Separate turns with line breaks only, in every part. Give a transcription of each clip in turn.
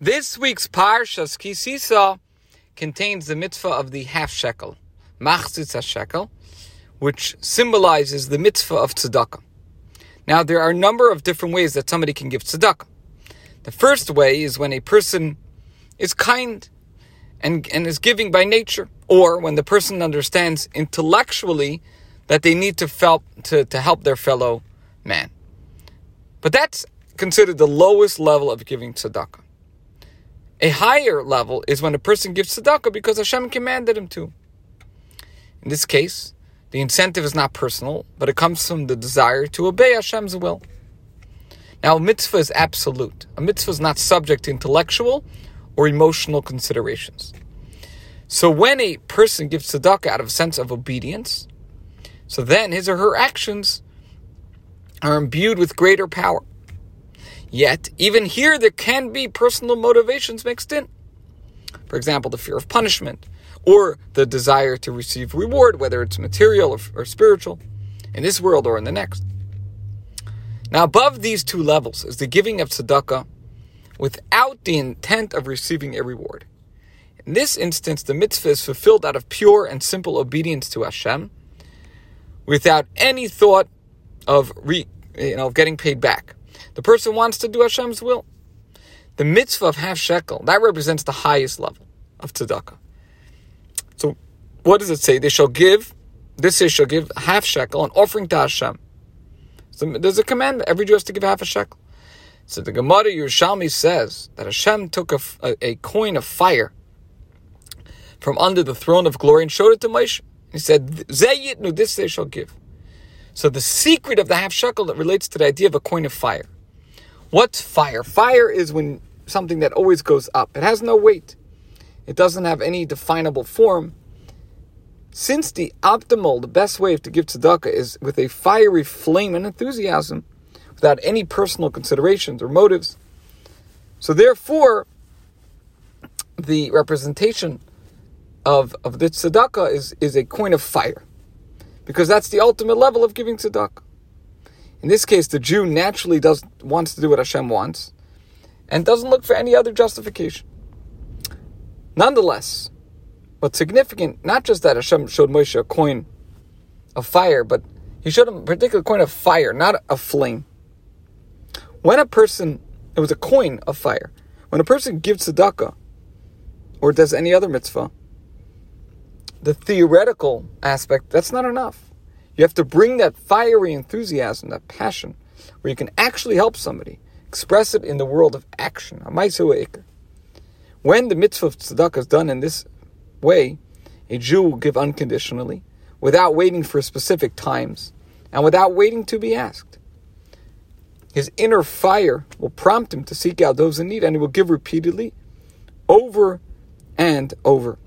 This week's Parshas Ki Sisa contains the mitzvah of the half shekel, machatzis shekel, which symbolizes the mitzvah of tzedakah. Now, there are a number of different ways that somebody can give tzedakah. The first way is when a person is kind and, and is giving by nature, or when the person understands intellectually that they need to, to, to help their fellow man. But that's considered the lowest level of giving tzedakah. A higher level is when a person gives tzedakah because Hashem commanded him to. In this case, the incentive is not personal, but it comes from the desire to obey Hashem's will. Now, a mitzvah is absolute. A mitzvah is not subject to intellectual or emotional considerations. So when a person gives tzedakah out of a sense of obedience, so then his or her actions are imbued with greater power. Yet, even here, there can be personal motivations mixed in. For example, the fear of punishment, or the desire to receive reward, whether it's material or, or spiritual, in this world or in the next. Now, above these two levels is the giving of tzedakah without the intent of receiving a reward. In this instance, the mitzvah is fulfilled out of pure and simple obedience to Hashem, without any thought of re, you know of getting paid back. The person wants to do Hashem's will. The mitzvah of half shekel, that represents the highest level of tzedakah. So, what does it say? They shall give, this says shall give half shekel, an offering to Hashem. So there's a commandment, every Jew has to give half a shekel. So the Gemara Yerushalmi says that Hashem took a, a, a, coin of fire from under the throne of glory and showed it to Moshe. He said, Zeh yitnu, this they shall give. So the secret of the half shekel that relates to the idea of a coin of fire. What's fire? Fire is when something that always goes up. It has no weight. It doesn't have any definable form. Since the optimal, the best way to give tzedakah is with a fiery flame and enthusiasm, without any personal considerations or motives. So therefore, the representation of, of the tzedakah is, is a coin of fire. Because that's the ultimate level of giving tzedakah. In this case, the Jew naturally does wants to do what Hashem wants, and doesn't look for any other justification. Nonetheless, what's significant, not just that Hashem showed Moshe a coin of fire, but he showed him a particular coin of fire, not a flame. When a person, it was a coin of fire. When a person gives tzedakah, or does any other mitzvah, the theoretical aspect, that's not enough. You have to bring that fiery enthusiasm, that passion, where you can actually help somebody, express it in the world of action. When the mitzvah of tzedakah is done in this way, a Jew will give unconditionally, without waiting for specific times, and without waiting to be asked. His inner fire will prompt him to seek out those in need, and he will give repeatedly, over and over.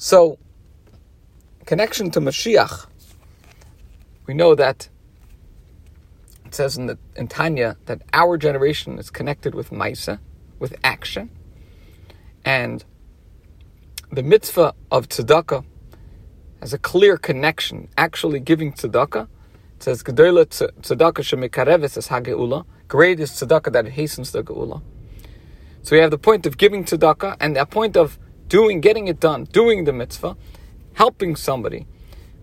So, connection to Mashiach, we know that it says in, the, in Tanya that our generation is connected with Maaseh, with action, and the mitzvah of tzedakah has a clear connection. Actually, giving tzedakah, it says Gedola tzedakah shemikareves es hageula. Great is tzedakah that hastens the geula. So we have the point of giving tzedakah and the point of doing, getting it done, doing the mitzvah, helping somebody,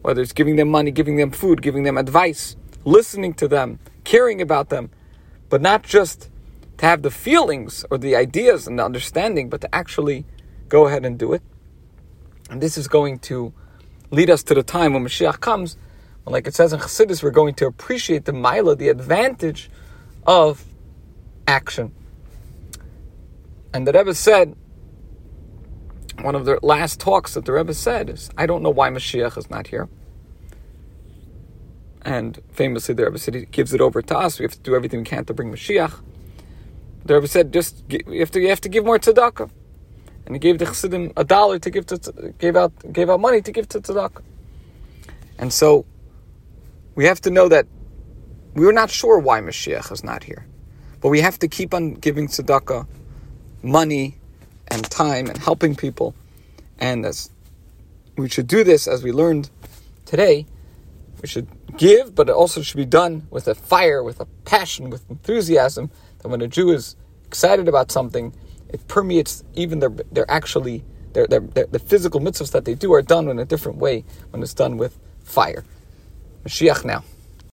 whether it's giving them money, giving them food, giving them advice, listening to them, caring about them, but not just to have the feelings or the ideas and the understanding, but to actually go ahead and do it. And this is going to lead us to the time when Mashiach comes, when, like it says in Chassidus, we're going to appreciate the Mila, the advantage of action. And the Rebbe said one of the last talks that the Rebbe said is, I don't know why Mashiach is not here. And famously, the Rebbe said he gives it over to us. We have to do everything we can to bring Mashiach. The Rebbe said, just you have to you have to give more tzedakah, and he gave the Chassidim a dollar to give to gave out gave out money to give to tzedakah. And so, we have to know that we are not sure why Mashiach is not here, but we have to keep on giving tzedakah, money, and time and helping people. And as we should do this as we learned today, we should give, but it also should be done with a fire, with a passion, with enthusiasm. That when a Jew is excited about something, it permeates even their their actually their, their, their the physical mitzvahs that they do are done in a different way when it's done with fire. Mashiach now.